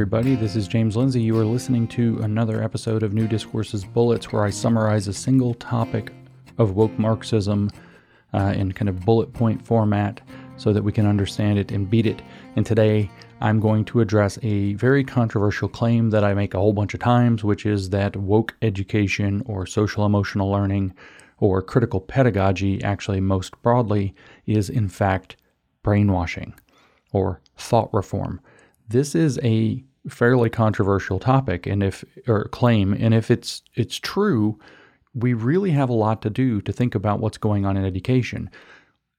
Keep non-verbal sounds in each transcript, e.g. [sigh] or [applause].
everybody. This is James Lindsay. You are listening to another episode of New Discourses Bullets, where I summarize a single topic of woke Marxism uh, in kind of bullet point format so that we can understand it and beat it. And today, I'm going to address a very controversial claim that I make a whole bunch of times, which is that woke education or social emotional learning or critical pedagogy, actually, most broadly, is in fact brainwashing or thought reform. This is a fairly controversial topic and if or claim and if it's it's true we really have a lot to do to think about what's going on in education.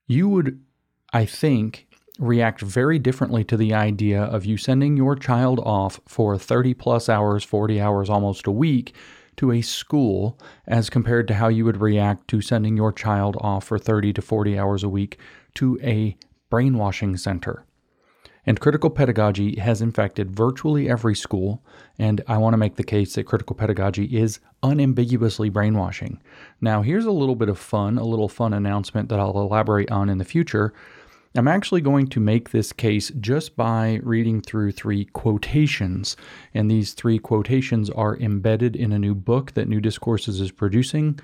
You would i think react very differently to the idea of you sending your child off for 30 plus hours 40 hours almost a week to a school as compared to how you would react to sending your child off for 30 to 40 hours a week to a brainwashing center and critical pedagogy has infected virtually every school, and I want to make the case that critical pedagogy is unambiguously brainwashing. Now, here's a little bit of fun, a little fun announcement that I'll elaborate on in the future. I'm actually going to make this case just by reading through three quotations. And these three quotations are embedded in a new book that New Discourses is producing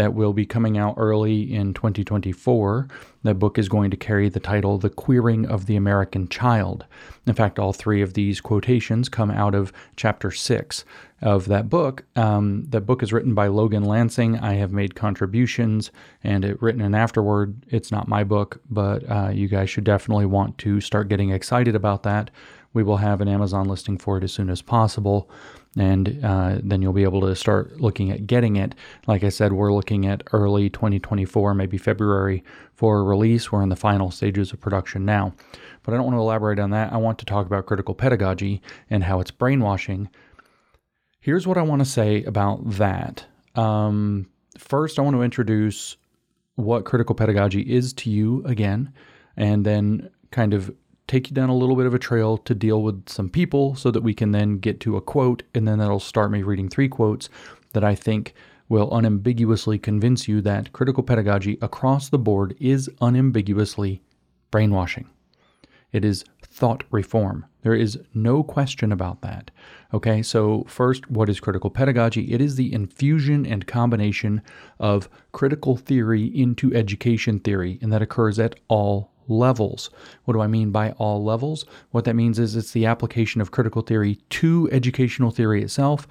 that will be coming out early in 2024. That book is going to carry the title The Queering of the American Child. In fact, all three of these quotations come out of chapter six of that book. Um, that book is written by Logan Lancing. I have made contributions and it written an afterword. It's not my book, but uh, you guys should definitely want to start getting excited about that. We will have an Amazon listing for it as soon as possible and uh, then you'll be able to start looking at getting it. Like I said, we're looking at early 2024, maybe February for a release. We're in the final stages of production now. But I don't want to elaborate on that. I want to talk about critical pedagogy and how it's brainwashing. Here's what I want to say about that. Um, first, I want to introduce what critical pedagogy is to you again, and then kind of take you down a little bit of a trail to deal with some people so that we can then get to a quote, and then that'll start me reading three quotes that I think will unambiguously convince you that critical pedagogy across the board is unambiguously brainwashing. It is thought reform. There is no question about that. Okay, so first, what is critical pedagogy? It is the infusion and combination of critical theory into education theory, and that occurs at all levels. What do I mean by all levels? What that means is it's the application of critical theory to educational theory itself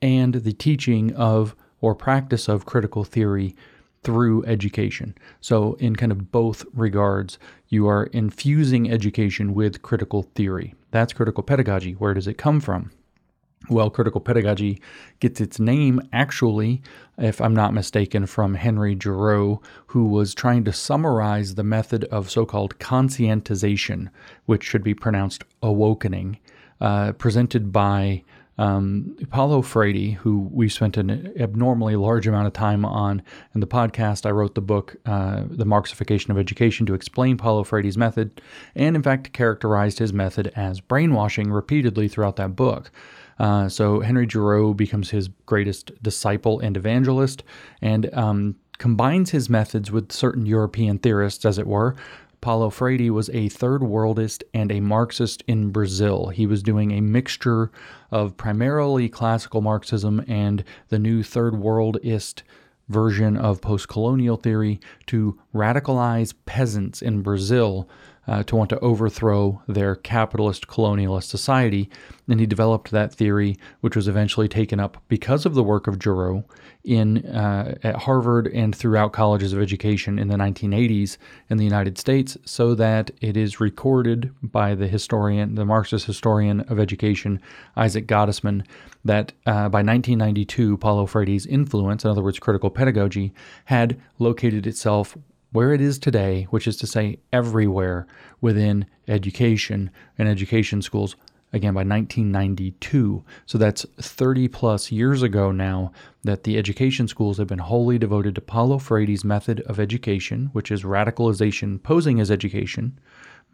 and the teaching of or practice of critical theory through education. So, in kind of both regards, you are infusing education with critical theory. That's critical pedagogy. Where does it come from? Well, critical pedagogy gets its name actually, if I'm not mistaken, from Henry Giroux, who was trying to summarize the method of so called conscientization, which should be pronounced awakening, uh, presented by um, Paulo Freire, who we spent an abnormally large amount of time on in the podcast. I wrote the book, uh, The Marxification of Education, to explain Paulo Freire's method, and in fact characterized his method as brainwashing repeatedly throughout that book. Uh, so Henry Giroux becomes his greatest disciple and evangelist, and um, combines his methods with certain European theorists, as it were. Paulo Freire was a third worldist and a Marxist in Brazil. He was doing a mixture of primarily classical Marxism and the new third worldist version of post colonial theory to radicalize peasants in Brazil uh, to want to overthrow their capitalist colonialist society. And he developed that theory, which was eventually taken up because of the work of Giroux in uh, at Harvard and throughout colleges of education in the 1980s in the United States, so that it is recorded by the historian, the Marxist historian of education, Isaac Gottesman, that uh, by 1992, Paulo Freire's influence, in other words, critical pedagogy, had located itself where it is today, which is to say everywhere within education and education schools, again by 1992. So that's 30 plus years ago now that the education schools have been wholly devoted to Paulo Freire's method of education, which is radicalization posing as education,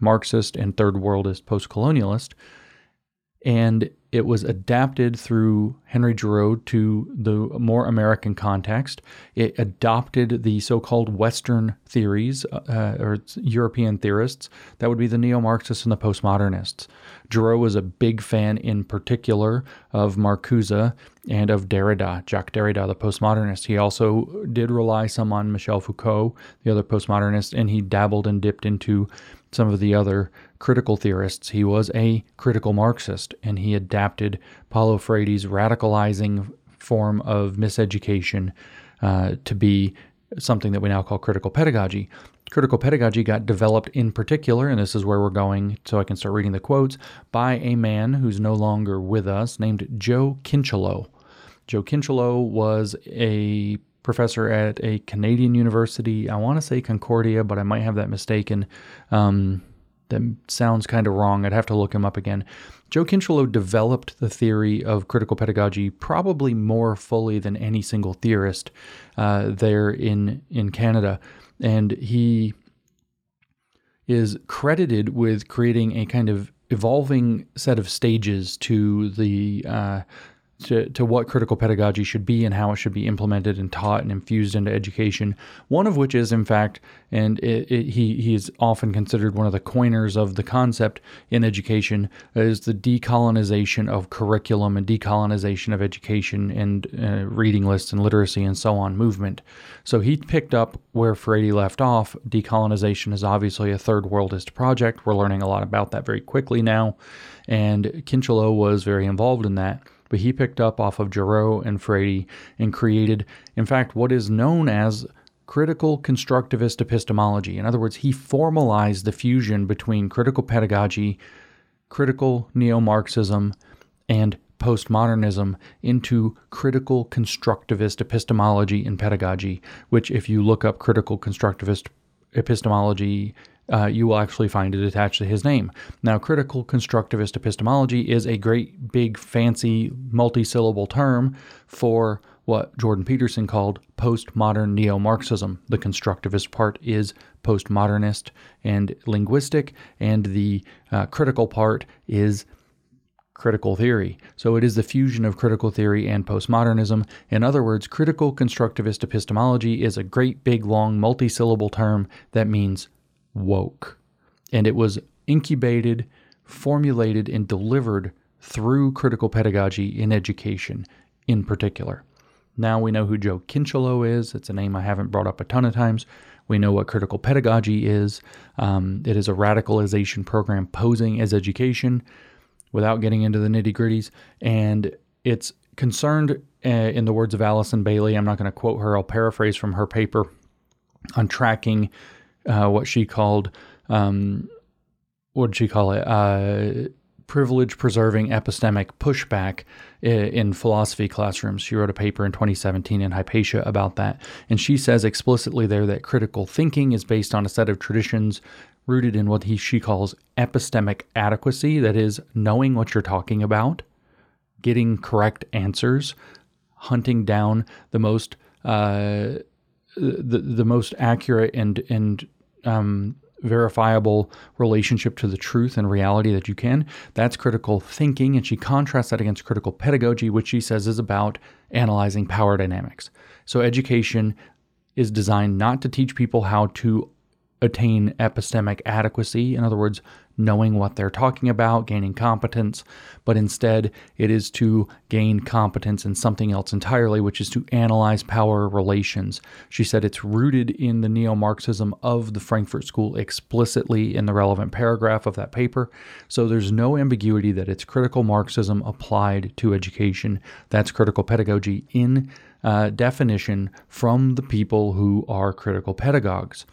Marxist and third worldist post colonialist. And it was adapted through Henry Giroux to the more American context. It adopted the so called Western theories, uh, or European theorists. That would be the neo Marxists and the postmodernists. Giroux was a big fan, in particular, of Marcuse and of Derrida, Jacques Derrida, the postmodernist. He also did rely some on Michel Foucault, the other postmodernist, and he dabbled and dipped into some of the other critical theorists. He was a critical Marxist, and he adapted Paulo Freire's radicalizing form of miseducation uh, to be something that we now call critical pedagogy. Critical pedagogy got developed in particular, and this is where we're going so I can start reading the quotes, by a man who's no longer with us named Joe Kincheloe. Joe Kincheloe was a professor at a Canadian university. I want to say Concordia, but I might have that mistaken. Um, that sounds kind of wrong. I'd have to look him up again. Joe Kincheloe developed the theory of critical pedagogy probably more fully than any single theorist uh, there in in Canada, and he is credited with creating a kind of evolving set of stages to the uh, to, to what critical pedagogy should be and how it should be implemented and taught and infused into education. One of which is, in fact, and it, it, he, he is often considered one of the coiners of the concept in education, is the decolonization of curriculum and decolonization of education and uh, reading lists and literacy and so on movement. So he picked up where Freire left off. Decolonization is obviously a third worldist project. We're learning a lot about that very quickly now. And Kincheloe was very involved in that but he picked up off of Giroux and Freire and created, in fact, what is known as critical constructivist epistemology. In other words, he formalized the fusion between critical pedagogy, critical neo Marxism, and postmodernism into critical constructivist epistemology and pedagogy, which, if you look up critical constructivist epistemology uh, you will actually find it attached to his name. Now, critical constructivist epistemology is a great, big, fancy, multi syllable term for what Jordan Peterson called postmodern neo Marxism. The constructivist part is postmodernist and linguistic, and the uh, critical part is critical theory. So it is the fusion of critical theory and postmodernism. In other words, critical constructivist epistemology is a great, big, long, multi syllable term that means woke. And it was incubated, formulated, and delivered through critical pedagogy in education in particular. Now we know who Joe Kincheloe is. It's a name I haven't brought up a ton of times. We know what critical pedagogy is. Um, it is a radicalization program posing as education without getting into the nitty gritties. And it's concerned, uh, in the words of Alison Bailey, I'm not going to quote her, I'll paraphrase from her paper on tracking uh, what she called, um, what did she call it? Uh, privilege preserving epistemic pushback in philosophy classrooms. She wrote a paper in 2017 in Hypatia about that. And she says explicitly there that critical thinking is based on a set of traditions rooted in what he, she calls epistemic adequacy, that is, knowing what you're talking about, getting correct answers, hunting down the most. Uh, the the most accurate and and um, verifiable relationship to the truth and reality that you can. That's critical thinking. And she contrasts that against critical pedagogy, which she says is about analyzing power dynamics. So education is designed not to teach people how to attain epistemic adequacy, in other words, knowing what they're talking about, gaining competence, but instead it is to gain competence in something else entirely, which is to analyze power relations. She said it's rooted in the neo Marxism of the Frankfurt School explicitly in the relevant paragraph of that paper. So there's no ambiguity that it's critical Marxism applied to education. That's critical pedagogy in uh, definition from the people who are critical pedagogues.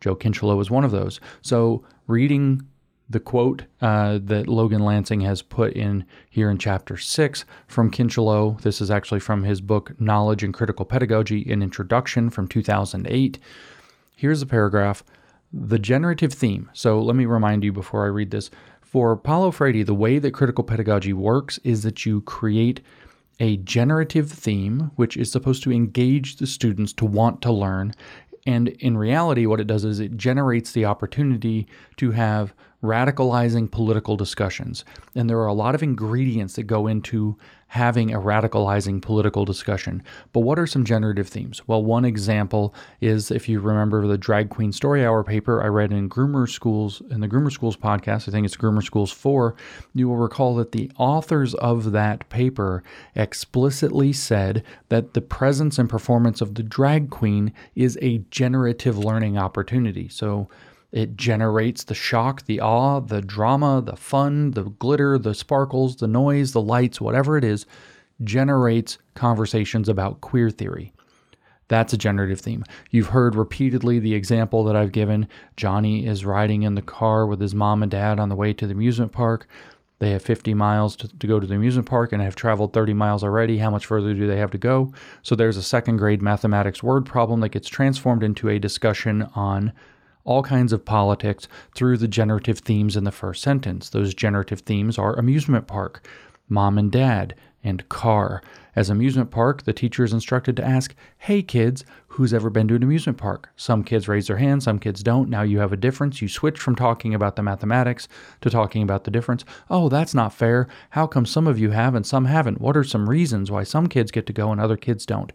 Joe Kincheloe was one of those. So, reading the quote uh, that Logan Lancing has put in here in chapter six from Kincheloe, this is actually from his book Knowledge and Critical Pedagogy An Introduction from 2008. Here's a paragraph The generative theme. So, let me remind you before I read this. For Paulo Freire, the way that critical pedagogy works is that you create a generative theme, which is supposed to engage the students to want to learn, and in reality, what it does is it generates the opportunity to have radicalizing political discussions. And there are a lot of ingredients that go into having a radicalizing political discussion. But what are some generative themes? Well, one example is if you remember the Drag Queen Story Hour paper I read in Groomer Schools, in the Groomer Schools podcast, I think it's Groomer Schools 4, you will recall that the authors of that paper explicitly said that the presence and performance of the drag queen is a generative learning opportunity. So, it generates the shock, the awe, the drama, the fun, the glitter, the sparkles, the noise, the lights, whatever it is, generates conversations about queer theory. That's a generative theme. You've heard repeatedly the example that I've given. Johnny is riding in the car with his mom and dad on the way to the amusement park. They have 50 miles to, to, go to the amusement park and have traveled 30 miles already. How much further do they have to go? So there's a second grade mathematics word problem that gets transformed into a discussion on all kinds of politics through the generative themes in the first sentence. Those generative themes are amusement park, mom and dad, and car. As amusement park, the teacher is instructed to ask, Hey kids, who's ever been to an amusement park? Some kids raise their hand, some kids don't. Now you have a difference. You switch from talking about the mathematics to talking about the difference. Oh, that's not fair. How come some of you have and some haven't? What are some reasons why some kids get to go and other kids don't?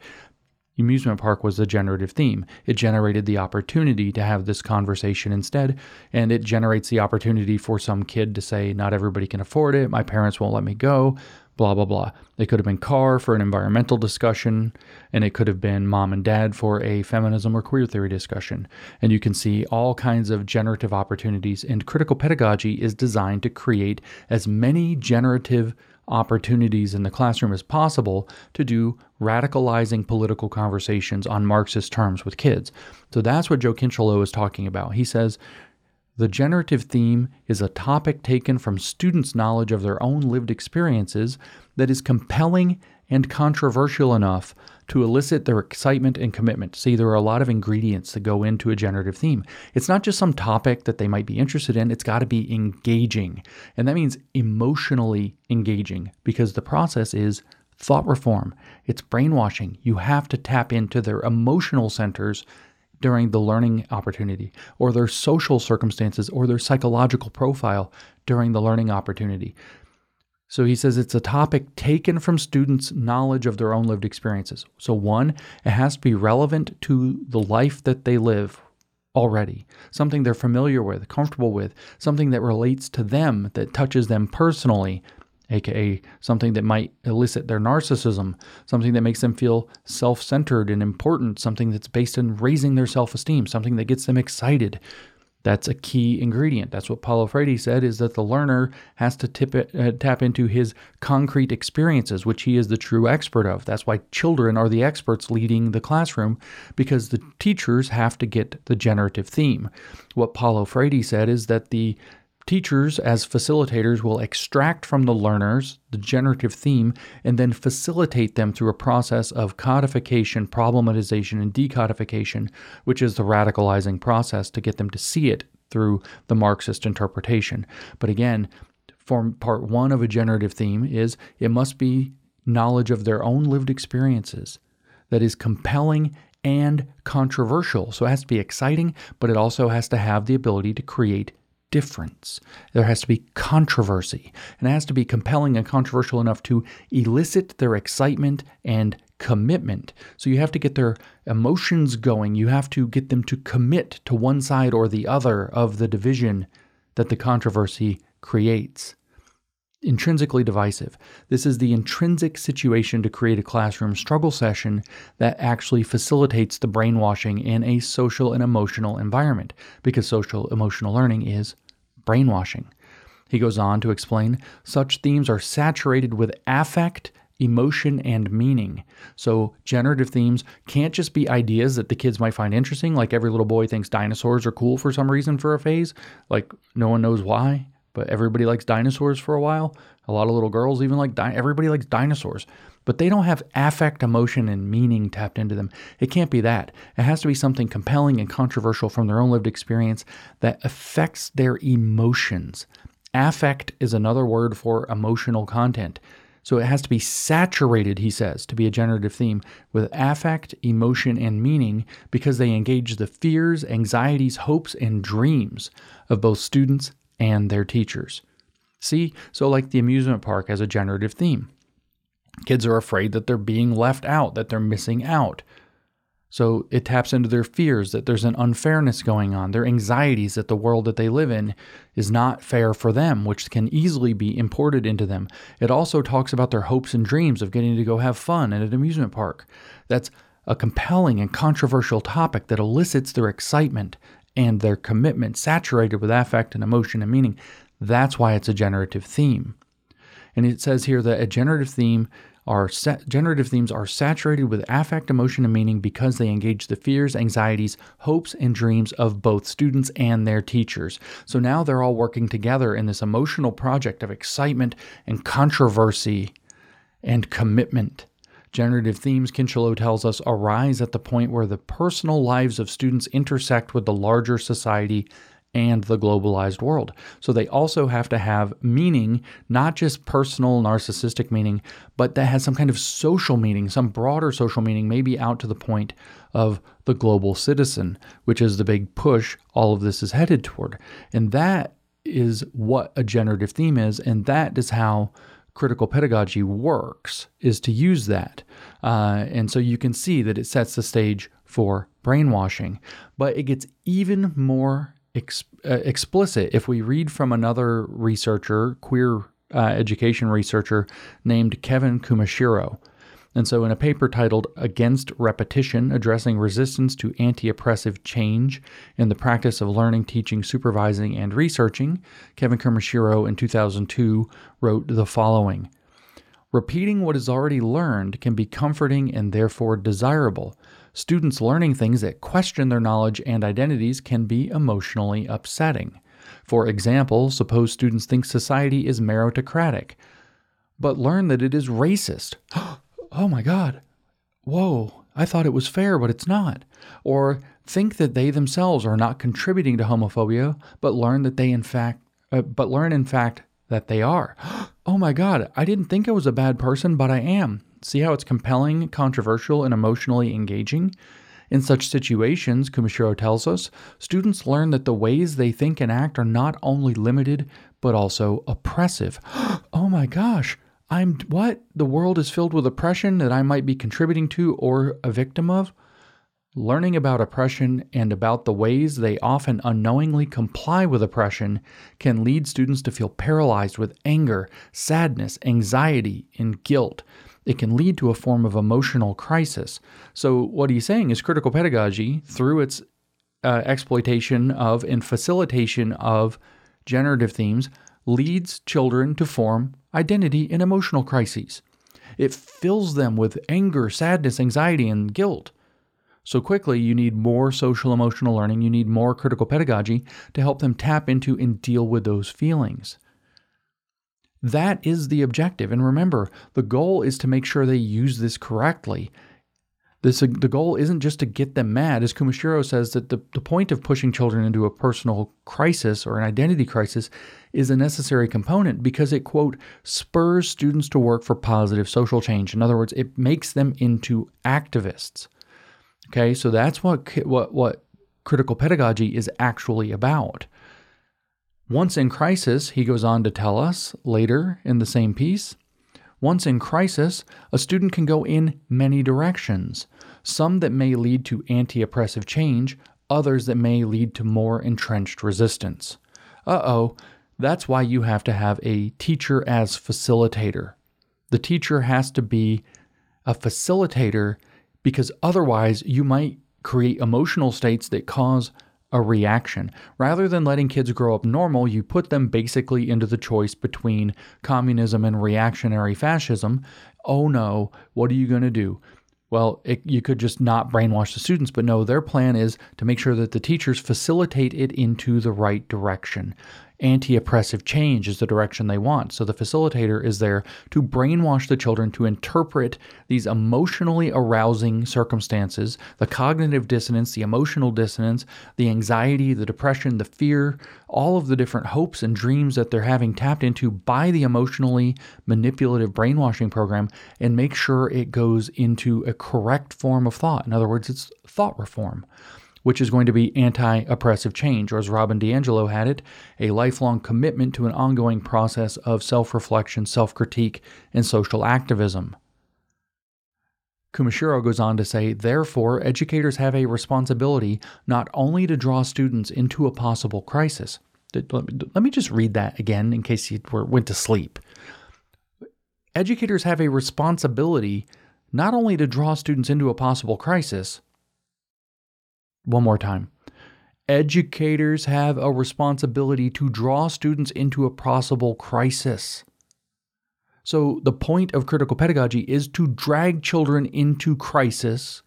Amusement park was the generative theme. It generated the opportunity to have this conversation instead, and it generates the opportunity for some kid to say, Not everybody can afford it, my parents won't let me go, blah, blah, blah. It could have been car for an environmental discussion, and it could have been mom and dad for a feminism or queer theory discussion. And you can see all kinds of generative opportunities, and critical pedagogy is designed to create as many generative opportunities in the classroom as possible to do radicalizing political conversations on Marxist terms with kids. So that's what Joe Kincheloe is talking about. He says, the generative theme is a topic taken from students' knowledge of their own lived experiences that is compelling and controversial enough to elicit their excitement and commitment. See, there are a lot of ingredients that go into a generative theme. It's not just some topic that they might be interested in, it's got to be engaging. And that means emotionally engaging because the process is thought reform, it's brainwashing. You have to tap into their emotional centers during the learning opportunity, or their social circumstances, or their psychological profile during the learning opportunity. So he says it's a topic taken from students' knowledge of their own lived experiences. So, one, it has to be relevant to the life that they live already, something they're familiar with, comfortable with, something that relates to them, that touches them personally, aka something that might elicit their narcissism, something that makes them feel self centered and important, something that's based in raising their self esteem, something that gets them excited. That's a key ingredient. That's what Paulo Freire said is that the learner has to it, uh, tap into his concrete experiences, which he is the true expert of. That's why children are the experts leading the classroom because the teachers have to get the generative theme. What Paulo Freire said is that the Teachers, as facilitators, will extract from the learners the generative theme and then facilitate them through a process of codification, problematization, and decodification, which is the radicalizing process to get them to see it through the Marxist interpretation. But again, form part one of a generative theme is it must be knowledge of their own lived experiences that is compelling and controversial. So it has to be exciting, but it also has to have the ability to create difference. There has to be controversy, and it has to be compelling and controversial enough to elicit their excitement and commitment. So you have to get their emotions going. You have to get them to commit to one side or the other of the division that the controversy creates. Intrinsically divisive. This is the intrinsic situation to create a classroom struggle session that actually facilitates the brainwashing in a social and emotional environment, because social emotional learning is brainwashing. He goes on to explain such themes are saturated with affect, emotion, and meaning. So, generative themes can't just be ideas that the kids might find interesting, like every little boy thinks dinosaurs are cool for some reason for a phase, like no one knows why but everybody likes dinosaurs for a while. A lot of little girls even like di- everybody likes dinosaurs, but they don't have affect, emotion, and meaning tapped into them. It can't be that. It has to be something compelling and controversial from their own lived experience that affects their emotions. Affect is another word for emotional content. So it has to be saturated, he says, to be a generative theme with affect, emotion, and meaning because they engage the fears, anxieties, hopes, and dreams of both students and their teachers. See, so like the amusement park has a generative theme. Kids are afraid that they're being left out, that they're missing out. So it taps into their fears that there's an unfairness going on, their anxieties that the world that they live in is not fair for them, which can easily be imported into them. It also talks about their hopes and dreams of getting to go have fun at an amusement park. That's a compelling and controversial topic that elicits their excitement and their commitment, saturated with affect and emotion and meaning. That's why it's a generative theme. And it says here that a generative theme are sa- generative themes are saturated with affect, emotion, and meaning because they engage the fears, anxieties, hopes, and dreams of both students and their teachers. So now they're all working together in this emotional project of excitement and controversy and commitment. Generative themes, Kincheloe tells us, arise at the point where the personal lives of students intersect with the larger society and the globalized world. So they also have to have meaning, not just personal narcissistic meaning, but that has some kind of social meaning, some broader social meaning, maybe out to the point of the global citizen, which is the big push all of this is headed toward. And that is what a generative theme is, and that is how critical pedagogy works is to use that. Uh, and so you can see that it sets the stage for brainwashing. But it gets even more ex- uh, explicit if we read from another researcher, queer uh, education researcher named Kevin Kumashiro. And so, in a paper titled Against Repetition Addressing Resistance to Anti Oppressive Change in the Practice of Learning, Teaching, Supervising, and Researching, Kevin Kumashiro in 2002 wrote the following Repeating what is already learned can be comforting and therefore desirable, Students learning things that question their knowledge and identities can be emotionally upsetting. For example, suppose students think society is meritocratic, but learn that it is racist. [gasps] [gasps] oh my God. Whoa, I thought it was fair, but it's not. Or think that they themselves are not contributing to homophobia, but learn that they in fact uh, but learn in fact that they are. [gasps] oh my god, I didn't think I was a bad person, but I am. See how it's compelling, controversial, and emotionally engaging? In such situations, Kumashiro tells us, students learn that the ways they think and act are not only limited, but also oppressive. [gasps] oh my gosh, I'm what? The world is filled with oppression that I might be contributing to or a victim of? Learning about oppression and about the ways they often unknowingly comply with oppression can lead students to feel paralyzed with anger, sadness, anxiety, and guilt it can lead to a form of emotional crisis. So, what he's saying is critical pedagogy, through its uh, exploitation of and facilitation of generative themes, leads children to form identity and emotional crises. It fills them with anger, sadness, anxiety, and guilt. So, quickly, you need more social emotional learning, you need more critical pedagogy to help them tap into and deal with those feelings. That is the objective. And remember, the goal is to make sure they use this correctly. This, the goal isn't just to get them mad. As Kumashiro says, that the, the point of pushing children into a personal crisis or an identity crisis is a necessary component because it, quote, spurs students to work for positive social change. In other words, it makes them into activists. Okay, so that's what, what, what critical pedagogy is actually about. Once in crisis, he goes on to tell us later in the same piece, once in crisis, a student can go in many directions, some that may lead to anti oppressive change, others that may lead to more entrenched resistance. Uh oh, that's why you have to have a teacher as facilitator. The teacher has to be a facilitator because otherwise you might create emotional states that cause a reaction. Rather than letting kids grow up normal, you put them basically into the choice between communism and reactionary fascism. Oh no, what are you going to do? Well, it, you could just not brainwash the students, but no, their plan is to make sure that the teachers facilitate it into the right direction anti oppressive change is the direction they want. So the facilitator is there to brainwash the children to interpret these emotionally arousing circumstances the cognitive dissonance, the emotional dissonance, the anxiety, the depression, the fear, all of the different hopes and dreams that they're having tapped into by the emotionally manipulative brainwashing program and make sure it goes into a correct form of thought. In other words, it's thought reform which is going to be anti oppressive change, or as Robin DiAngelo had it, a lifelong commitment to an ongoing process of self reflection, self critique, and social activism. Kumashiro goes on to say, therefore, educators have a responsibility not only to draw students into a possible crisis. Let me just read that again in case you went to sleep. Educators have a responsibility not only to draw students into a possible crisis, one more time. Educators have a responsibility to draw students into a possible crisis. So, the point of critical pedagogy is to drag children into crisis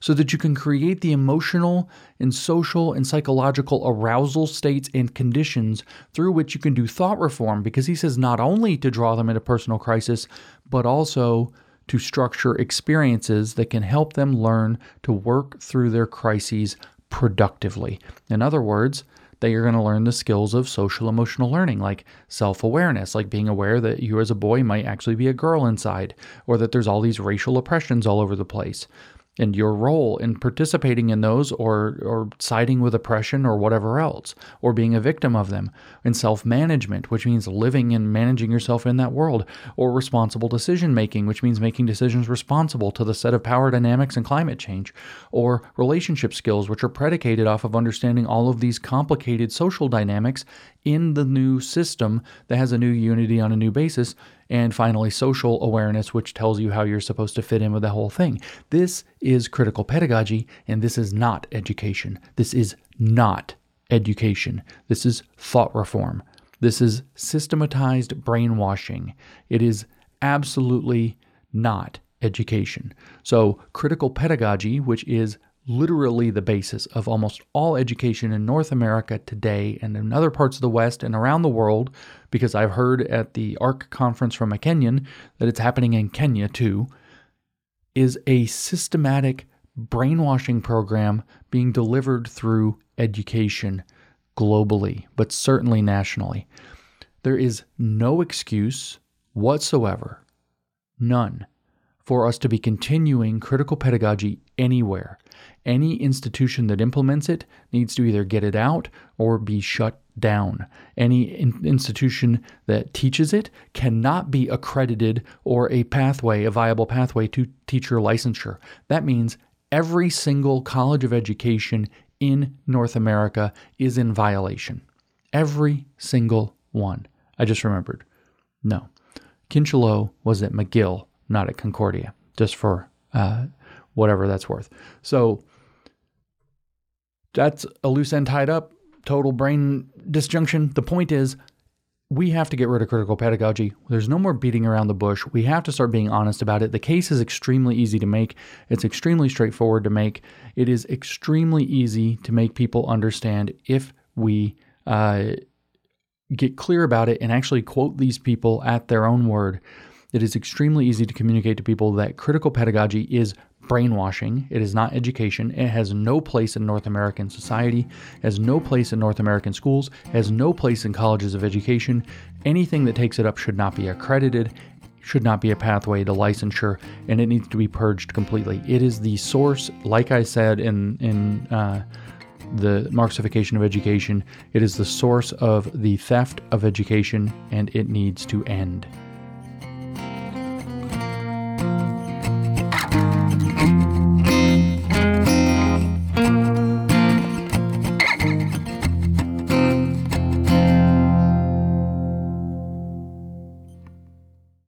so that you can create the emotional and social and psychological arousal states and conditions through which you can do thought reform. Because he says not only to draw them into personal crisis, but also to structure experiences that can help them learn to work through their crises productively. In other words, they are going to learn the skills of social emotional learning, like self awareness, like being aware that you as a boy might actually be a girl inside, or that there's all these racial oppressions all over the place and your role in participating in those or or siding with oppression or whatever else or being a victim of them. And self-management which means living and managing yourself in that world or responsible decision making which means making decisions responsible to the set of power dynamics and climate change or relationship skills which are predicated off of understanding all of these complicated social dynamics in the new system that has a new unity on a new basis and finally, social awareness, which tells you how you're supposed to fit in with the whole thing. This is critical pedagogy, and this is not education. This is not education. This is thought reform. This is systematized brainwashing. It is absolutely not education. So, critical pedagogy, which is literally the basis of almost all education in North America today and in other parts of the West and around the world, because I've heard at the ARC conference from a Kenyan that it's happening in Kenya too, is a systematic brainwashing program being delivered through education globally, but certainly nationally. There is no excuse whatsoever, none, for us to be continuing critical pedagogy anywhere any institution that implements it needs to either get it out or be shut down. Any in- institution that teaches it cannot be accredited or a pathway, a viable pathway to teacher licensure. That means every single college of education in North America is in violation. Every single one. I just remembered. No. Kincheloe was at McGill, not at Concordia, just for uh, whatever that's worth. So that's a loose end tied up, total brain disjunction. The point is, we have to get rid of critical pedagogy. There's no more beating around the bush. We have to start being honest about it. The case is extremely easy to make, it's extremely straightforward to make. It is extremely easy to make people understand if we uh, get clear about it and actually quote these people at their own word. It is extremely easy to communicate to people that critical pedagogy is brainwashing. It is not education. It has no place in North American society, has no place in North American schools, has no place in colleges of education. Anything that takes it up should not be accredited, should not be a pathway to licensure, and it needs to be purged completely. It is the source, like I said in in uh, the Marxification of education. It is the source of the theft of education, and it needs to end.